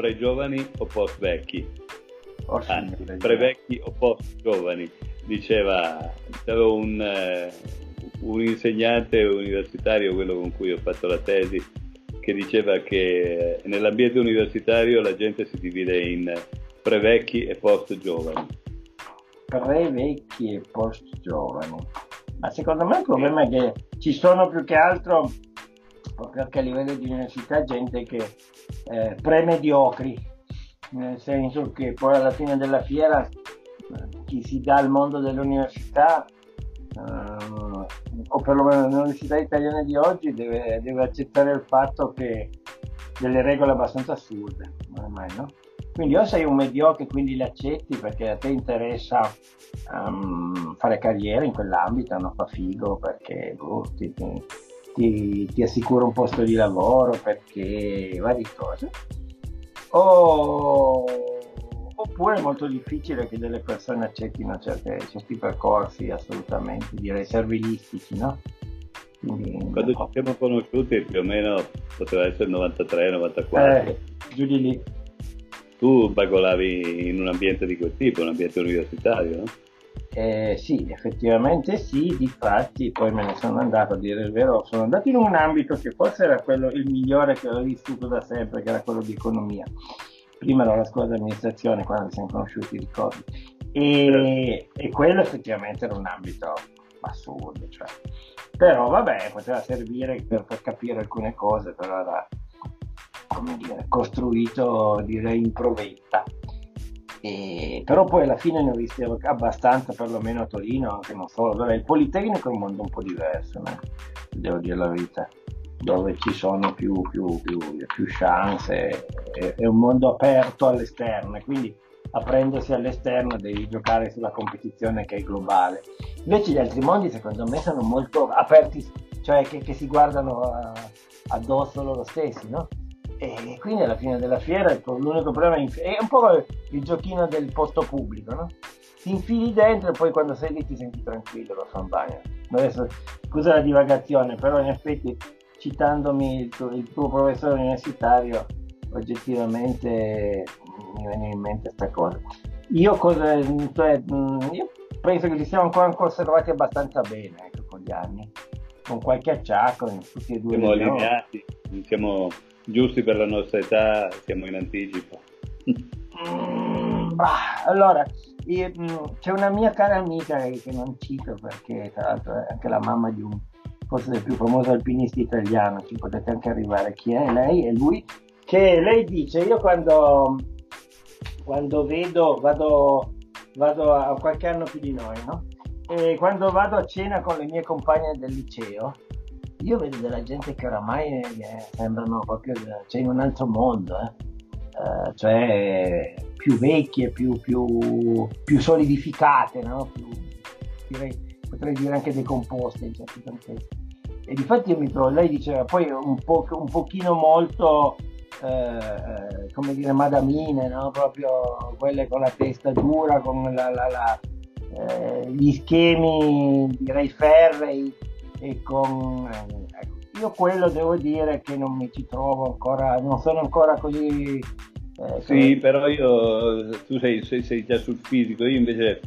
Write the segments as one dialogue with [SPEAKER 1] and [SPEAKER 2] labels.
[SPEAKER 1] pre-giovani o post-vecchi? Anzi, pre-vecchi o post-giovani? Diceva, avevo un, eh, un insegnante universitario, quello con cui ho fatto la tesi, che diceva che nell'ambiente universitario la gente si divide in pre-vecchi e post-giovani.
[SPEAKER 2] Pre-vecchi e post-giovani. Ma secondo me il problema è che ci sono più che altro, proprio anche a livello di università, gente che eh, pre-mediocri, nel senso che poi alla fine della fiera chi si dà al mondo dell'università uh, o perlomeno l'università italiana di oggi deve, deve, accettare il fatto che delle regole abbastanza assurde ormai no? quindi o sei un mediocre quindi le accetti perché a te interessa um, fare carriera in quell'ambito no? fa figo perché boh, ti, ti, ti, assicura un posto di lavoro perché varie cose o oppure è molto difficile che delle persone accettino certe, certi percorsi assolutamente, direi servilistici, no?
[SPEAKER 1] Quindi, Quando ci siamo conosciuti più o meno poteva essere il 93-94.
[SPEAKER 2] Eh, giù di lì.
[SPEAKER 1] Tu bagolavi in un ambiente di quel tipo, un ambiente universitario, no?
[SPEAKER 2] Eh, sì, effettivamente sì, difatti poi me ne sono andato a dire il vero, sono andato in un ambito che forse era quello il migliore che ho vissuto da sempre, che era quello di economia prima era la scuola di amministrazione quando ci siamo conosciuti, ricordi, e, e quello effettivamente era un ambito assurdo, cioè. però vabbè, poteva servire per, per capire alcune cose, però era, come dire, costruito direi in provetta. E, però poi alla fine ne ho visti abbastanza, perlomeno a Torino, anche non solo. Vabbè, il Politecnico è un mondo un po' diverso, no? devo dire la verità dove ci sono più, più, più, più chance, è, è, un mondo aperto all'esterno e quindi aprendosi all'esterno devi giocare sulla competizione che è globale. Invece gli altri mondi secondo me sono molto aperti, cioè che, che si guardano addosso loro stessi, no? E quindi alla fine della fiera l'unico problema è un po' il giochino del posto pubblico, no? Ti infili dentro e poi quando sei lì ti senti tranquillo, lo fa un bagno. Adesso, scusa la divagazione, però in effetti citandomi il tuo, il tuo professore universitario, oggettivamente mi viene in mente questa cosa. Io, cosa, cioè, io penso che ci siamo ancora conservati abbastanza bene ecco, con gli anni, con qualche acciacco in tutti e due.
[SPEAKER 1] Siamo allineati, siamo giusti per la nostra età, siamo in anticipo.
[SPEAKER 2] Mm, allora, io, c'è una mia cara amica che non cito perché tra l'altro è anche la mamma di un forse il più famoso alpinista italiano, ci potete anche arrivare chi è lei e lui, che lei dice io quando, quando vedo, vado, vado a qualche anno più di noi, no? E quando vado a cena con le mie compagne del liceo, io vedo della gente che oramai eh, sembrano proprio cioè in un altro mondo, eh? Uh, cioè più vecchie, più, più, più solidificate, no? più, direi, potrei dire anche decomposte in certi contesti. E difatti io mi trovo, lei diceva poi un, po', un pochino molto, eh, eh, come dire, madamine, no? proprio quelle con la testa dura, con la, la, la, eh, gli schemi direi ferrei e con... Eh, ecco. Io quello devo dire che non mi ci trovo ancora, non sono ancora così...
[SPEAKER 1] Eh, sì, però io, tu sei, sei, sei, già sul fisico, io invece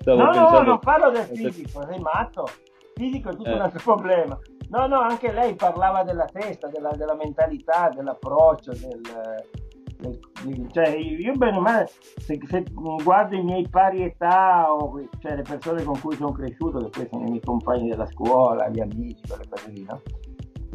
[SPEAKER 2] stavo no, pensando... No, non parlo del fisico, sei matto, fisico è tutto eh. un altro problema. No, no, anche lei parlava della testa, della, della mentalità, dell'approccio, del, del, del, cioè io bene o male, se, se, guardo i miei pari età, o, cioè le persone con cui sono cresciuto, che poi sono i miei compagni della scuola, gli amici, quelle cose lì, no?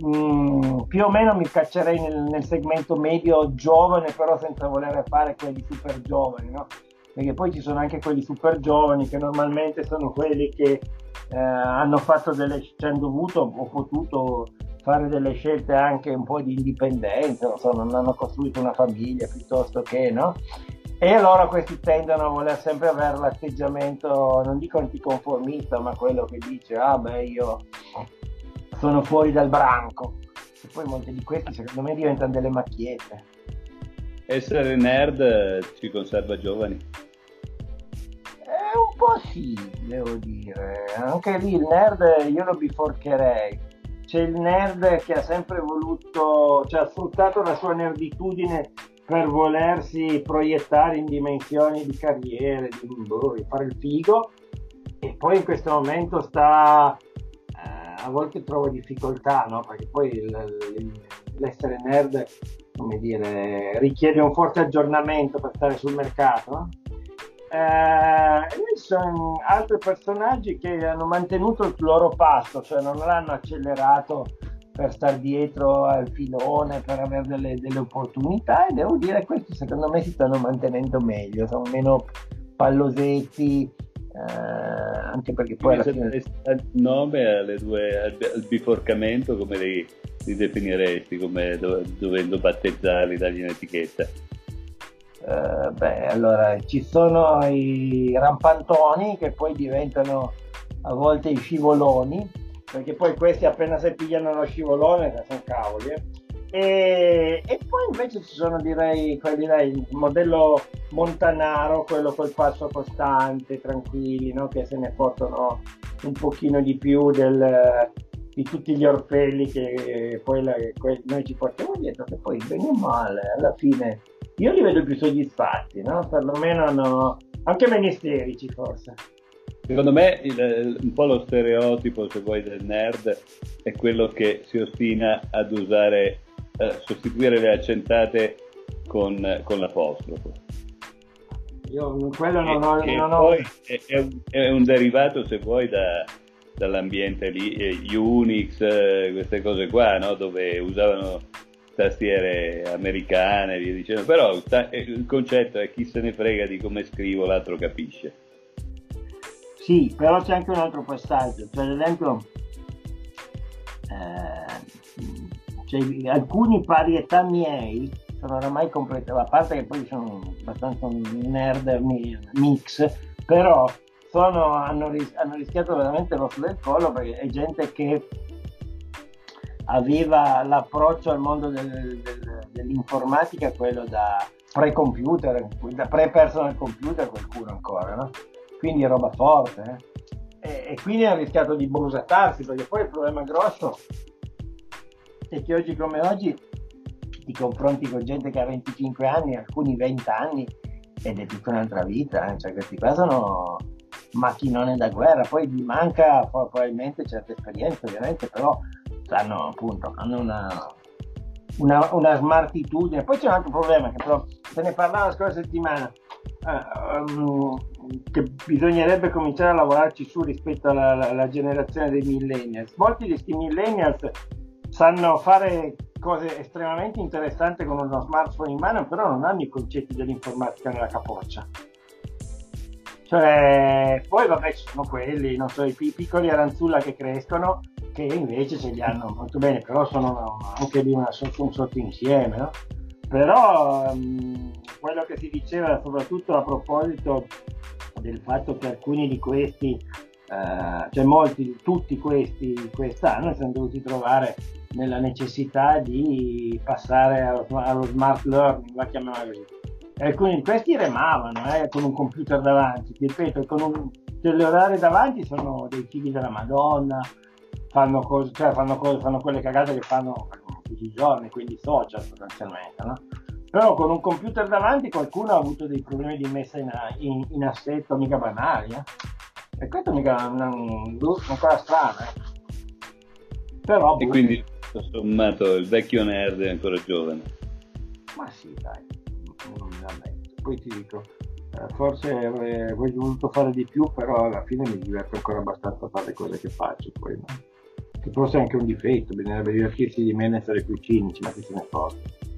[SPEAKER 2] Mm, più o meno mi caccerei nel, nel, segmento medio giovane, però senza voler fare quelli super giovani, no? Perché poi ci sono anche quelli super giovani che normalmente sono quelli che eh, hanno fatto delle ci hanno dovuto o potuto fare delle scelte anche un po' di indipendenza, non, so, non hanno costruito una famiglia piuttosto che no. E allora questi tendono a voler sempre avere l'atteggiamento, non dico anticonformista, ma quello che dice, ah beh io sono fuori dal branco. E poi molti di questi secondo me diventano delle macchiette.
[SPEAKER 1] Essere nerd ci conserva giovani
[SPEAKER 2] un po' sì, devo dire. Anche lì il nerd io lo biforcherei. C'è il nerd che ha sempre voluto, cioè ha sfruttato la sua nerditudine per volersi proiettare in dimensioni di carriere, di, di fare il figo e poi in questo momento sta eh, a volte trovo difficoltà no? perché poi il, l'essere nerd come dire richiede un forte aggiornamento per stare sul mercato eh, sono altri personaggi che hanno mantenuto il loro passo cioè non l'hanno accelerato per stare dietro al filone, per avere delle, delle, opportunità e devo dire che questi secondo me si stanno mantenendo meglio, sono meno pallosetti, eh, anche perché poi alla fine...
[SPEAKER 1] il nome alle due, al, al biforcamento come li, li definiresti, come do, dovendo battezzarli, dargli un'etichetta?
[SPEAKER 2] Uh, beh, allora ci sono i rampantoni che poi diventano a volte i scivoloni perché poi questi appena si pigliano lo scivolone sono cavoli. Eh. E, e, poi invece ci sono direi, direi il modello montanaro, quello col passo costante, tranquilli, no? che se ne fottono un pochino di più del, di tutti gli orpelli che poi la, que, noi ci portiamo dietro, che poi bene o male, alla fine io li vedo più soddisfatti, no? perlomeno hanno anche meno isterici forse.
[SPEAKER 1] Secondo me il, un po' lo stereotipo, se vuoi, del nerd è quello che si ostina ad usare, eh, sostituire le accentate con, con l'apostrofo.
[SPEAKER 2] Io quello non ho...
[SPEAKER 1] Che
[SPEAKER 2] non
[SPEAKER 1] poi ho... È, è, un, è, un, derivato, se vuoi, da, dall'ambiente lì, eh, Unix, eh, queste cose qua, no? dove usavano tastiere americane, via dicendo, però ta- il concetto è chi se ne frega di come scrivo, l'altro capisce.
[SPEAKER 2] Sì, però c'è anche un altro passaggio, cioè ad esempio eh, cioè, alcuni parietà miei sono oramai completamente, a parte che poi sono abbastanza un nerd mix, però sono, hanno, ris- hanno rischiato veramente l'osso del collo perché è gente che aveva l'approccio al mondo del, del, dell'informatica, quello da pre-computer, da pre-personal computer qualcuno ancora, no? quindi roba forte. Eh? E, quindi ha rischiato di brusattarsi, perché poi il problema grosso è che oggi come oggi ti confronti con gente che ha 25 anni, alcuni 20 anni, ed è tutta un'altra vita, eh? cioè questi qua sono macchinone da guerra, poi gli manca probabilmente certe esperienze ovviamente, però hanno appunto hanno una, una, una smartitudine. Poi c'è un altro problema che però se ne parlava la scorsa settimana. Uh, um, che bisognerebbe cominciare a lavorarci su rispetto alla, alla, alla generazione dei millennials. Molti di questi millennials sanno fare cose estremamente interessanti con uno smartphone in mano, però non hanno i concetti dell'informatica nella capoccia. Cioè, poi vabbè ci sono quelli, non so, i piccoli aranzulla che crescono, che invece ce li hanno molto bene, però sono anche di una, un sottoinsieme, no? Però um, quello che si diceva soprattutto a proposito del fatto che alcuni di questi, eh, cioè molti, tutti questi quest'anno si sono dovuti trovare nella necessità di passare allo, allo smart learning, la chiamiamola così. Alcuni di questi remavano eh, con un computer davanti, ti ripeto, con un cellulare davanti sono dei figli della Madonna, fanno cose, cioè fanno, cose, fanno quelle cagate che fanno tutti i giorni, quindi social sostanzialmente, no? però con un computer davanti qualcuno ha avuto dei problemi di messa in, in, in assetto mica banali eh? e questo mica una, una cosa strana eh? però
[SPEAKER 1] e quindi tutto sommato il vecchio nerd è ancora giovane
[SPEAKER 2] ma sì dai non mi lamento poi ti dico eh, forse avrei voluto fare di più però alla fine mi diverto ancora abbastanza a fare le cose che faccio poi no? Che forse è anche un difetto bisognerebbe divertirsi di meno e essere più cinici ma che se ne porta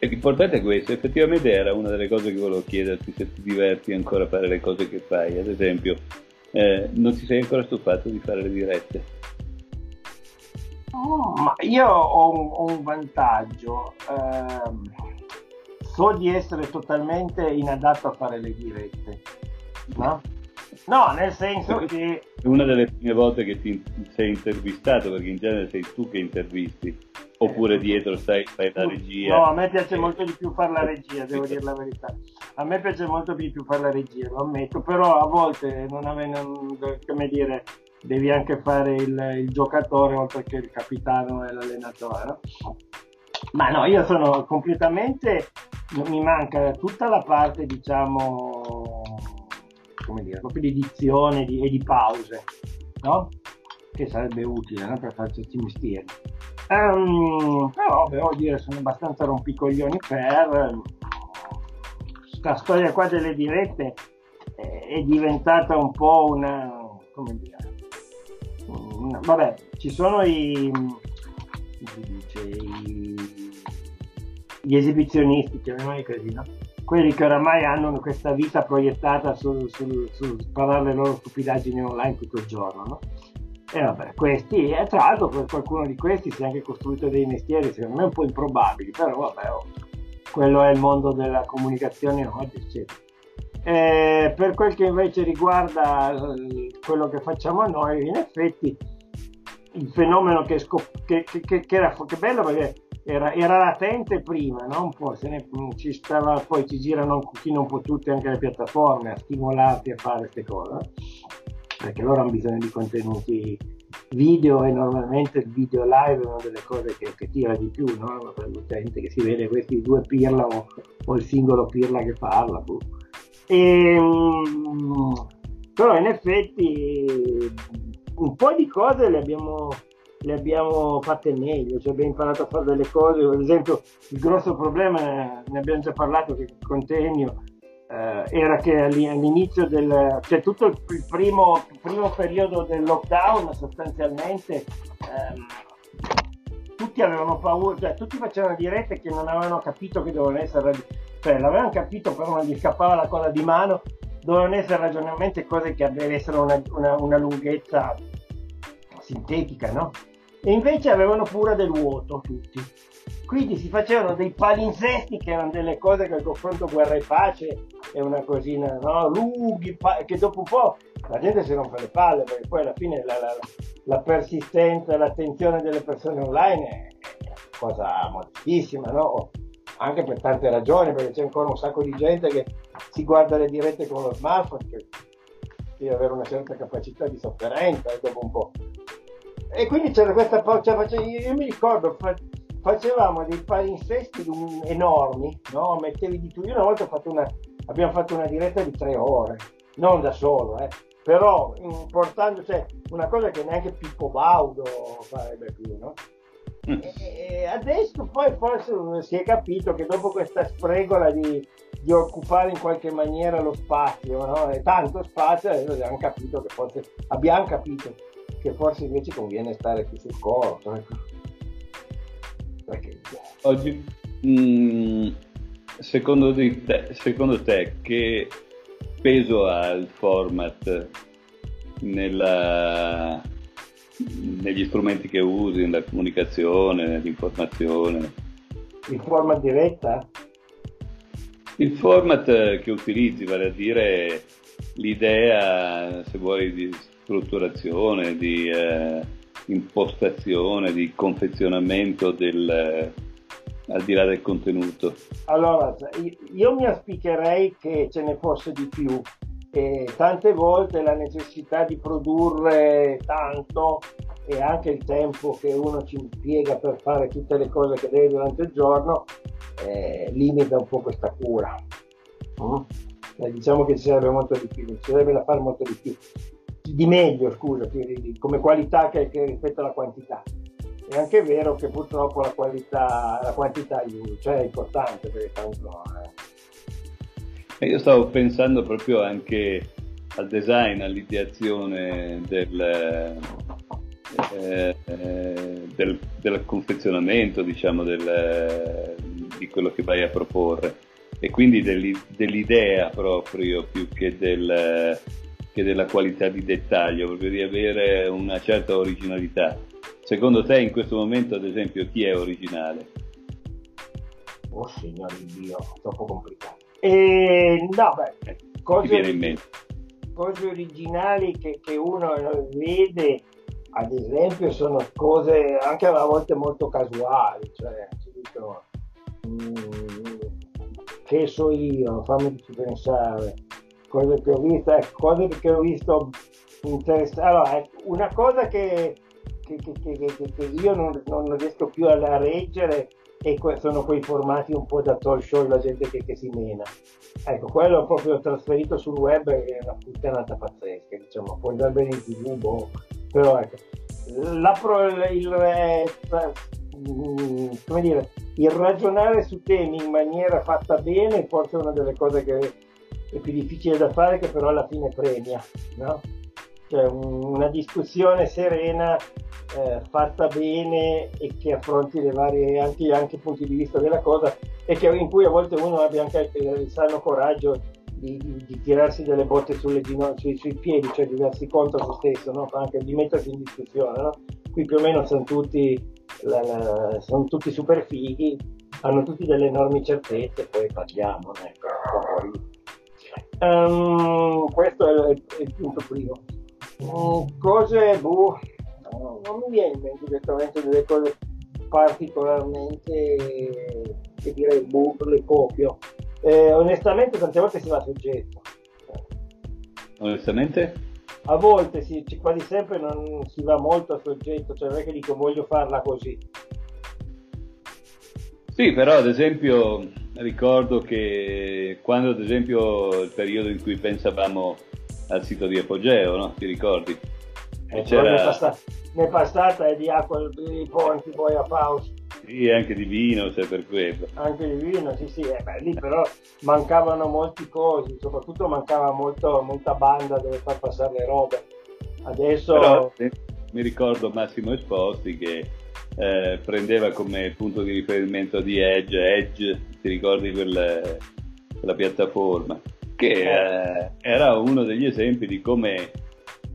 [SPEAKER 1] L'importante è questo, effettivamente era una delle cose che volevo chiederti se ti diverti ancora a fare le cose che fai, ad esempio eh, non ti sei ancora stufato di fare le dirette?
[SPEAKER 2] Oh, ma io ho un, ho un vantaggio, eh, so di essere totalmente inadatto a fare le dirette, no? No, nel senso che...
[SPEAKER 1] È una delle prime volte che ti sei intervistato, perché in genere sei tu che intervisti, oppure dietro stai, fai la regia.
[SPEAKER 2] No, a me piace molto di più fare la regia, devo dire la verità. A me piace molto di più fare la regia, lo ammetto, però a volte non avendo, come dire, devi anche fare il, il giocatore oltre che il capitano e l'allenatore. No? Ma no, io sono completamente, mi manca tutta la parte, diciamo, come dire, proprio di edizione di, e di pause, no? Che sarebbe utile no? per fare questi mestieri. Um, però devo dire, sono abbastanza rompicoglioni per questa storia qua delle dirette è diventata un po' una, come dire, una, vabbè, ci sono i, dice, i gli esibizionisti, chiamiamoli così, no? Quelli che oramai hanno questa vita proiettata sul, sul, sul parlare le loro stupidaggini online tutto il giorno. No? E vabbè, questi, e tra l'altro per qualcuno di questi si è anche costruito dei mestieri, secondo me un po' improbabili, però vabbè, oh, quello è il mondo della comunicazione oggi, eccetera. Eh, per quel che invece riguarda eh, quello che facciamo noi, in effetti il fenomeno che, scop- che, che, che era che bello perché era, era, latente prima, no? un po', se ne, ci stava, poi ci girano un pochino un po' tutte anche le piattaforme a stimolarti a fare queste cose, perché loro hanno bisogno di contenuti video e normalmente il video live è una delle cose che, che tira di più no? per l'utente che si vede questi due pirla o, o il singolo pirla che parla. Boh. E, ehm, però in effetti un po' di cose le abbiamo, le abbiamo fatte meglio, cioè abbiamo imparato a fare delle cose, ad esempio il grosso problema, ne abbiamo già parlato con Tenio, eh, era che all'inizio del, cioè tutto il primo, primo periodo del lockdown sostanzialmente ehm, tutti avevano paura, cioè tutti facevano dirette che non avevano capito che dovevano essere, cioè l'avevano capito però non gli scappava la cosa di mano, dovevano essere ragionalmente cose che avessero una, una, una lunghezza sintetica, no? E invece avevano paura del vuoto tutti. Quindi si facevano dei palinsesti che erano delle cose che al confronto guerra e pace è una cosina, no? Lunghi, che dopo un po' la gente si rompe le palle perché poi alla fine la, la, la persistenza, l'attenzione delle persone online è una cosa modestissima, no? Anche per tante ragioni, perché c'è ancora un sacco di gente che si guarda le dirette con lo smartphone, che deve avere una certa capacità di sofferenza e dopo un po' e quindi c'era questa cioè, io mi ricordo, facevamo dei palinsesti enormi, no? mettevi di tutto, io una volta fatto una, abbiamo fatto una diretta di tre ore, non da solo, eh, però portando, cioè, una cosa che neanche Pippo Baudo farebbe più, no? Mm. E adesso poi forse si è capito che dopo questa spregola di, di occupare in qualche maniera lo spazio, no? E tanto spazio, adesso abbiamo capito che forse abbiamo capito che forse invece conviene stare più sul corpo. Ecco.
[SPEAKER 1] Perché... Oggi, mh, mm, secondo, te, secondo te, che peso ha il format nella, negli strumenti che usi, nella comunicazione, nell'informazione?
[SPEAKER 2] Il format diretta?
[SPEAKER 1] Il format che utilizzi, vale a dire l'idea, se vuoi, di strutturazione, di eh, impostazione, di confezionamento del, eh, al di là del contenuto?
[SPEAKER 2] Allora, io mi auspicherei che ce ne fosse di più. E tante volte la necessità di produrre tanto e anche il tempo che uno ci impiega per fare tutte le cose che deve durante il giorno eh, limita un po' questa cura. Mm? Eh, diciamo che ci sarebbe molto di più, ci sarebbe da fare molto di più di meglio, scusa, come qualità che, che rispetto alla quantità. È anche vero che purtroppo la qualità, la quantità cioè è importante perché tanto...
[SPEAKER 1] Eh. Io stavo pensando proprio anche al design, all'ideazione del, eh, del, del confezionamento, diciamo, del, di quello che vai a proporre e quindi dell'idea proprio più che del che della qualità di dettaglio, proprio di avere una certa originalità. Secondo te in questo momento, ad esempio, chi è originale?
[SPEAKER 2] Oh signore Dio, troppo complicato. E, no, beh, cose, cose originali che, che, uno vede, ad esempio, sono cose anche a volte molto casuali, cioè, dico, mm, che so io, fammi pensare cose che ho visto, ecco, cose che ho visto interessante. Allora, ecco, una cosa che, che, che, che io non, non, riesco più a, reggere e sono quei formati un po' da talk show la gente che, si mena. Ecco, quello proprio trasferito sul web è una puttanata pazzesca, diciamo, può andare bene in tv, boh. però ecco, la pro, il, eh, come dire, il ragionare su temi in maniera fatta bene forse è una delle cose che è più difficile da fare che però alla fine premia, no? Cioè un, una discussione serena eh, fatta bene e che affronti le varie, anche, anche punti di vista della cosa e che, in cui a volte uno abbia anche il sano coraggio di, di, di tirarsi delle botte sulle, sui, sui, piedi, cioè di darsi conto a se stesso, no? anche di mettersi in discussione. No? Qui più o meno sono tutti, la, la, sono tutti super fighi, hanno tutti delle enormi certezze, poi parliamo. Ecco. Um, questo è, è, il punto primo. Um, cose, boh, non mi viene in mente direttamente delle cose particolarmente che direi boh, le copio. Eh, onestamente tante volte si va a soggetto.
[SPEAKER 1] Onestamente?
[SPEAKER 2] A volte sì, quasi sempre non si va molto a soggetto, cioè non è che dico voglio farla così.
[SPEAKER 1] Sì, però ad esempio ricordo che quando ad esempio il periodo in cui pensavamo al sito di Apogeo, no? Ti ricordi?
[SPEAKER 2] Eh, c'era... Ne è, passata, è e di acqua di ponti poi a Faust.
[SPEAKER 1] Sì, anche di vino, se per quello.
[SPEAKER 2] Anche di vino, sì, sì, eh, beh, lì però mancavano molti cosi, soprattutto mancava molto, molta banda dove far passare le robe. Adesso... Però,
[SPEAKER 1] mi ricordo Massimo Esposti che eh, prendeva come punto di riferimento di Edge, Edge, ti ricordi quel, quella piattaforma, che eh. era uno degli esempi di come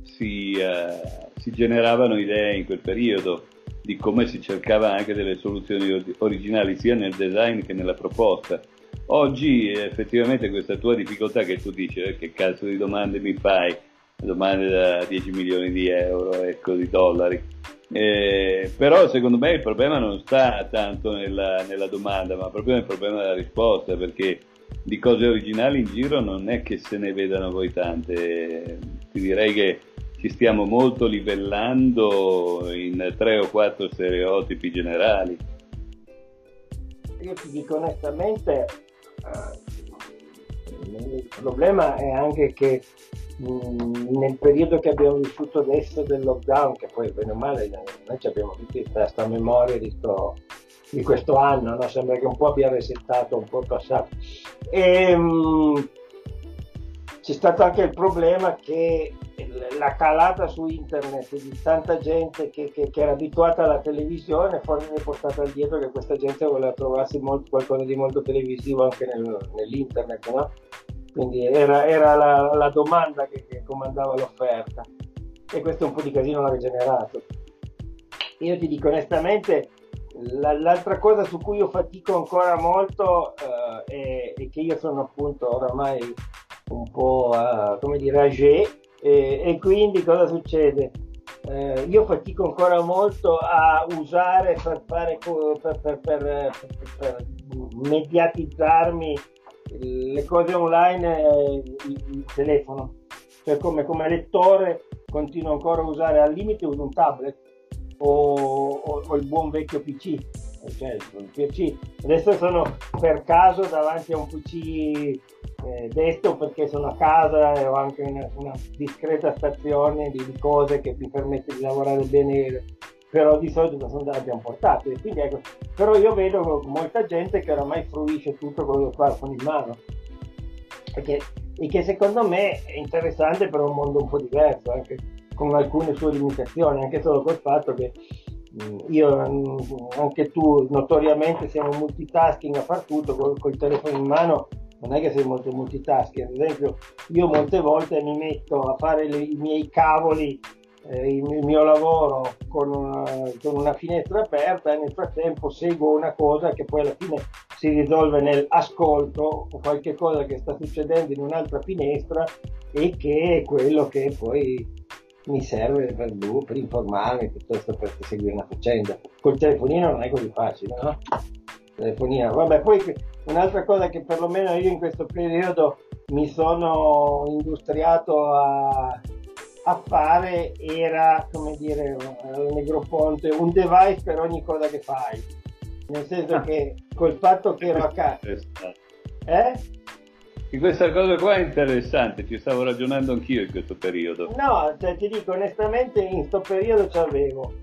[SPEAKER 1] si, eh, si generavano idee in quel periodo di come si cercava anche delle soluzioni originali sia nel design che nella proposta. Oggi effettivamente questa tua difficoltà che tu dici, eh, che cazzo di domande mi fai, domande da 10 milioni di euro, ecco, di dollari. Eh, però secondo me il problema non sta tanto nella, nella, domanda, ma proprio nel problema della risposta, perché di cose originali in giro non è che se ne vedano poi tante. Ti direi che ci stiamo molto livellando in tre o quattro stereotipi generali.
[SPEAKER 2] Io ti dico onestamente, eh, il problema è anche che mm, nel periodo che abbiamo vissuto adesso del lockdown, che poi bene o male noi abbiamo tutti questa memoria di, sto, di questo anno, no? sembra che un po' abbia resettato un po' passato. E, mh, c'è stato anche il problema che la calata su internet di tanta gente che, che, che era abituata alla televisione forse è portata dietro che questa gente voleva trovarsi molto, qualcosa di molto televisivo anche nel, nell'internet, no? Quindi era, era la, la, domanda che, che, comandava l'offerta e questo un po' di casino l'ha generato. Io ti dico onestamente, la, l'altra cosa su cui io fatico ancora molto uh, è, è, che io sono appunto oramai un po' uh, come dire age e, e quindi cosa succede? Eh, io fatico ancora molto a usare per, fare, per, per, per mediatizzarmi le cose online eh, il, il, telefono. Cioè come, come, lettore continuo ancora a usare al limite uso un tablet o, o, o il buon vecchio PC. Cioè, PC. Adesso sono per caso davanti a un PC eh, detto perché sono a casa e ho anche una, una discreta stazione di, di, cose che mi permette di lavorare bene però di solito sono abbiamo portate quindi ecco però io vedo molta gente che oramai fruisce tutto con lo smartphone in mano. E che, e che secondo me è interessante per un mondo un po' diverso anche con alcune sue limitazioni anche solo col fatto che io anche tu notoriamente siamo multitasking a far tutto col, col telefono in mano non è che sei molto multitasking, ad esempio io molte volte mi metto a fare le, i miei cavoli, il, mio lavoro con una, con una, finestra aperta e nel frattempo seguo una cosa che poi alla fine si risolve nell'ascolto o qualche cosa che sta succedendo in un'altra finestra e che è quello che poi mi serve per, per informarmi piuttosto per seguire una faccenda. Col telefonino non è così facile, no? Telefonino. Vabbè, poi Un'altra cosa che perlomeno io in questo periodo mi sono industriato a, a fare era, come dire, un Negroponte, un device per ogni cosa che fai. Nel senso ah. che col fatto che ero a casa...
[SPEAKER 1] Eh? E questa cosa qua è interessante, ci stavo ragionando anch'io in questo periodo.
[SPEAKER 2] No, cioè ti dico onestamente in questo periodo ci avevo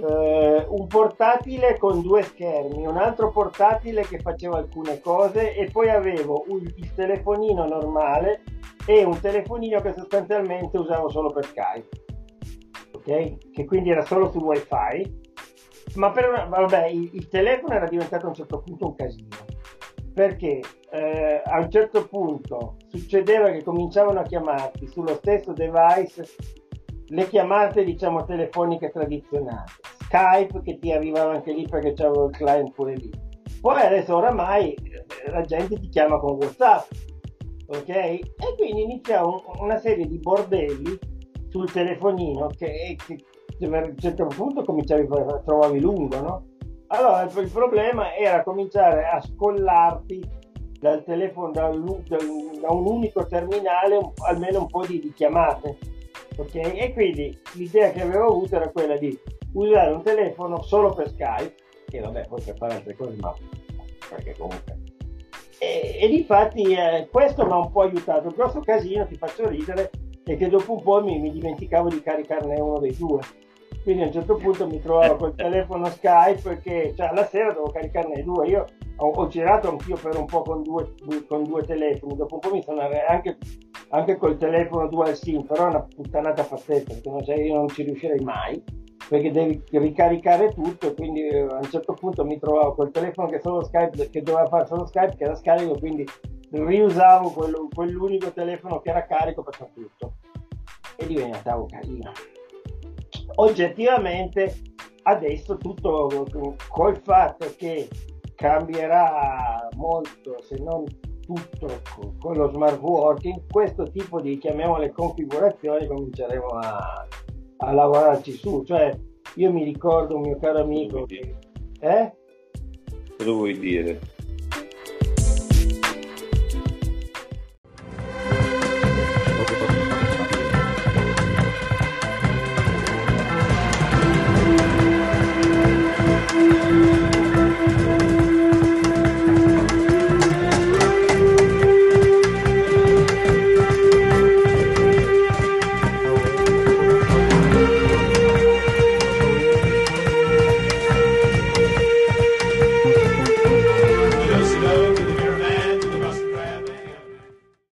[SPEAKER 2] eh, un portatile con due schermi, un altro portatile che faceva alcune cose e poi avevo un, il telefonino normale e un telefonino che sostanzialmente usavo solo per Skype, ok? Che quindi era solo su wifi, ma per una, vabbè, il, il telefono era diventato a un certo punto un casino perché eh, a un certo punto succedeva che cominciavano a chiamarti sullo stesso device le chiamate diciamo telefoniche tradizionali Skype che ti arrivava anche lì perché c'avevo il client pure lì poi adesso oramai eh, la gente ti chiama con Whatsapp ok e quindi inizia un, una serie di bordelli sul telefonino che, che, a un certo punto cominciavi a trovavi lungo no? Allora il problema era cominciare a scollarti dal telefono, da un, da un unico terminale almeno un po' di, di chiamate. Okay? E quindi l'idea che avevo avuto era quella di usare un telefono solo per Skype, che vabbè poi per fare altre cose, ma perché comunque. E, e difatti eh, questo mi ha un po' aiutato. Il grosso casino, ti faccio ridere, è che dopo un po' mi, mi dimenticavo di caricarne uno dei due quindi a un certo punto mi trovavo col telefono Skype che cioè, alla sera dovevo caricarne due io ho, ho, girato anch'io per un po' con due, con due telefoni dopo un po' mi sono anche, anche col telefono dual sim però è una puttanata pazzesca perché non, cioè, io non ci riuscirei mai perché devi ricaricare tutto quindi eh, a un certo punto mi trovavo col telefono che, solo Skype, che doveva fare solo Skype che era scarico quindi riusavo quello, quell'unico telefono che era carico per fare tutto. E diventavo carino. Oggettivamente adesso tutto col fatto che cambierà molto se non tutto con lo smart working questo tipo di chiamiamole configurazioni cominceremo a, a lavorarci su cioè io mi ricordo un mio caro amico che,
[SPEAKER 1] eh? cosa vuoi dire?